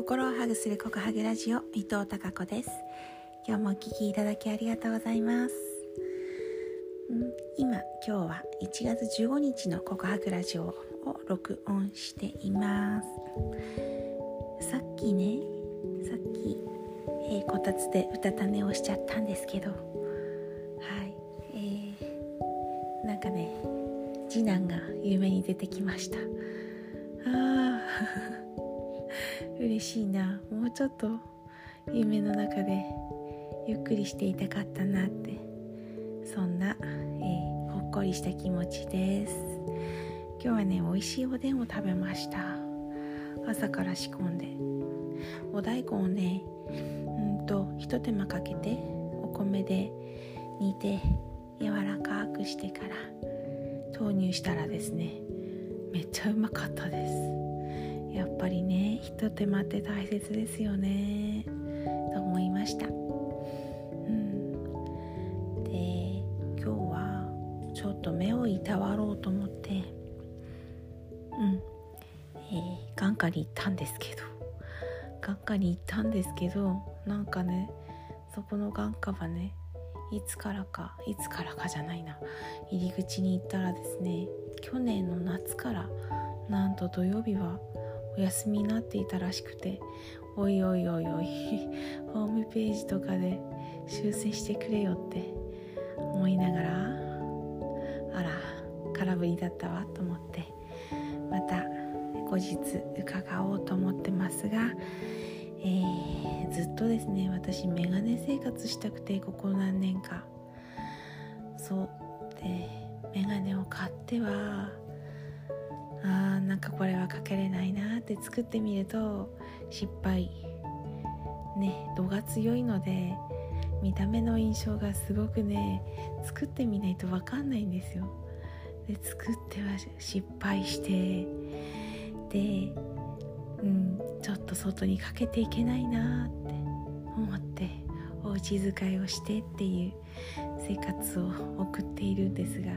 心をハグするココハグラジオ伊藤孝子です。今日もお聞きいただきありがとうございます。今今日は1月15日のココハグラジオを録音しています。さっきねさっき、えー、こたつでうたた寝をしちゃったんですけどはいえー、なんかね次男が夢に出てきました。あ 嬉しいな。もうちょっと夢の中でゆっくりしていたかったなって。そんな、えー、ほっこりした気持ちです。今日はね美味しいおでんを食べました。朝から仕込んで。お大根をねうんとひと手間かけてお米で煮て柔らかくしてから投入したらですねめっちゃうまかったです。やっぱりねひと手間って大切ですよね。と思いました。うん。で今日はちょっと目をいたわろうと思ってうん。えー、眼科に行ったんですけど。眼科に行ったんですけどなんかねそこの眼科はねいつからかいつからかじゃないな。入り口に行ったらですね去年の夏からなんと土曜日はお休みになっていたらしくておいおいおいおいホームページとかで修正してくれよって思いながらあら空振りだったわと思ってまた後日伺おうと思ってますが、えー、ずっとですね私メガネ生活したくてここ何年か。そう。でメガネを買ってはなんかこれはかけれないなって作ってみると失敗。ね度が強いので見た目の印象がすごくね作ってみないと分かんないんですよ。で作っては失敗してでうんちょっと外にかけていけないなって思っておうち使いをしてっていう生活を送っているんですが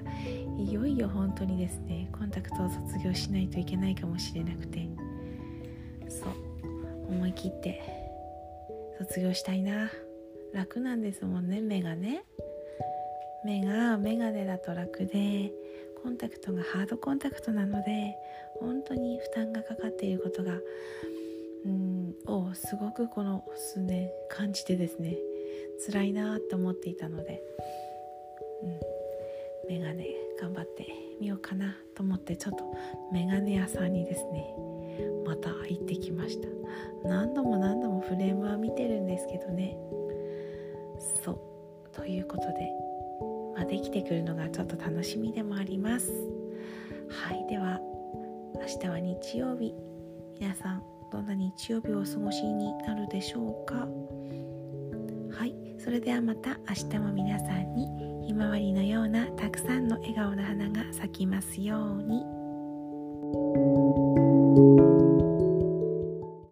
いよいよ本当にですねコンタクトを卒業しないといけないかもしれなくてそう思い切って卒業したいな。楽なんですもんね目がね。目がメガネだと楽でコンタクトがハードコンタクトなので本当に負担がかかっていることがうんをすごくこの数年感じてですね辛いなって思っていたので、うん、メガネ頑張ってみようかなと思ってちょっとメガネ屋さんにですねまた行ってきました。何度も何度もフレームは見てるんですけどね。そう。ということで、まあ、できてくるのがちょっと楽しみでもあります。はいでは明日は日曜日。皆さんどんな日曜日をお過ごしになるでしょうか。はいそれではまた明日も皆さんに。ひまわりのようなたくさんの笑顔の花が咲きますように。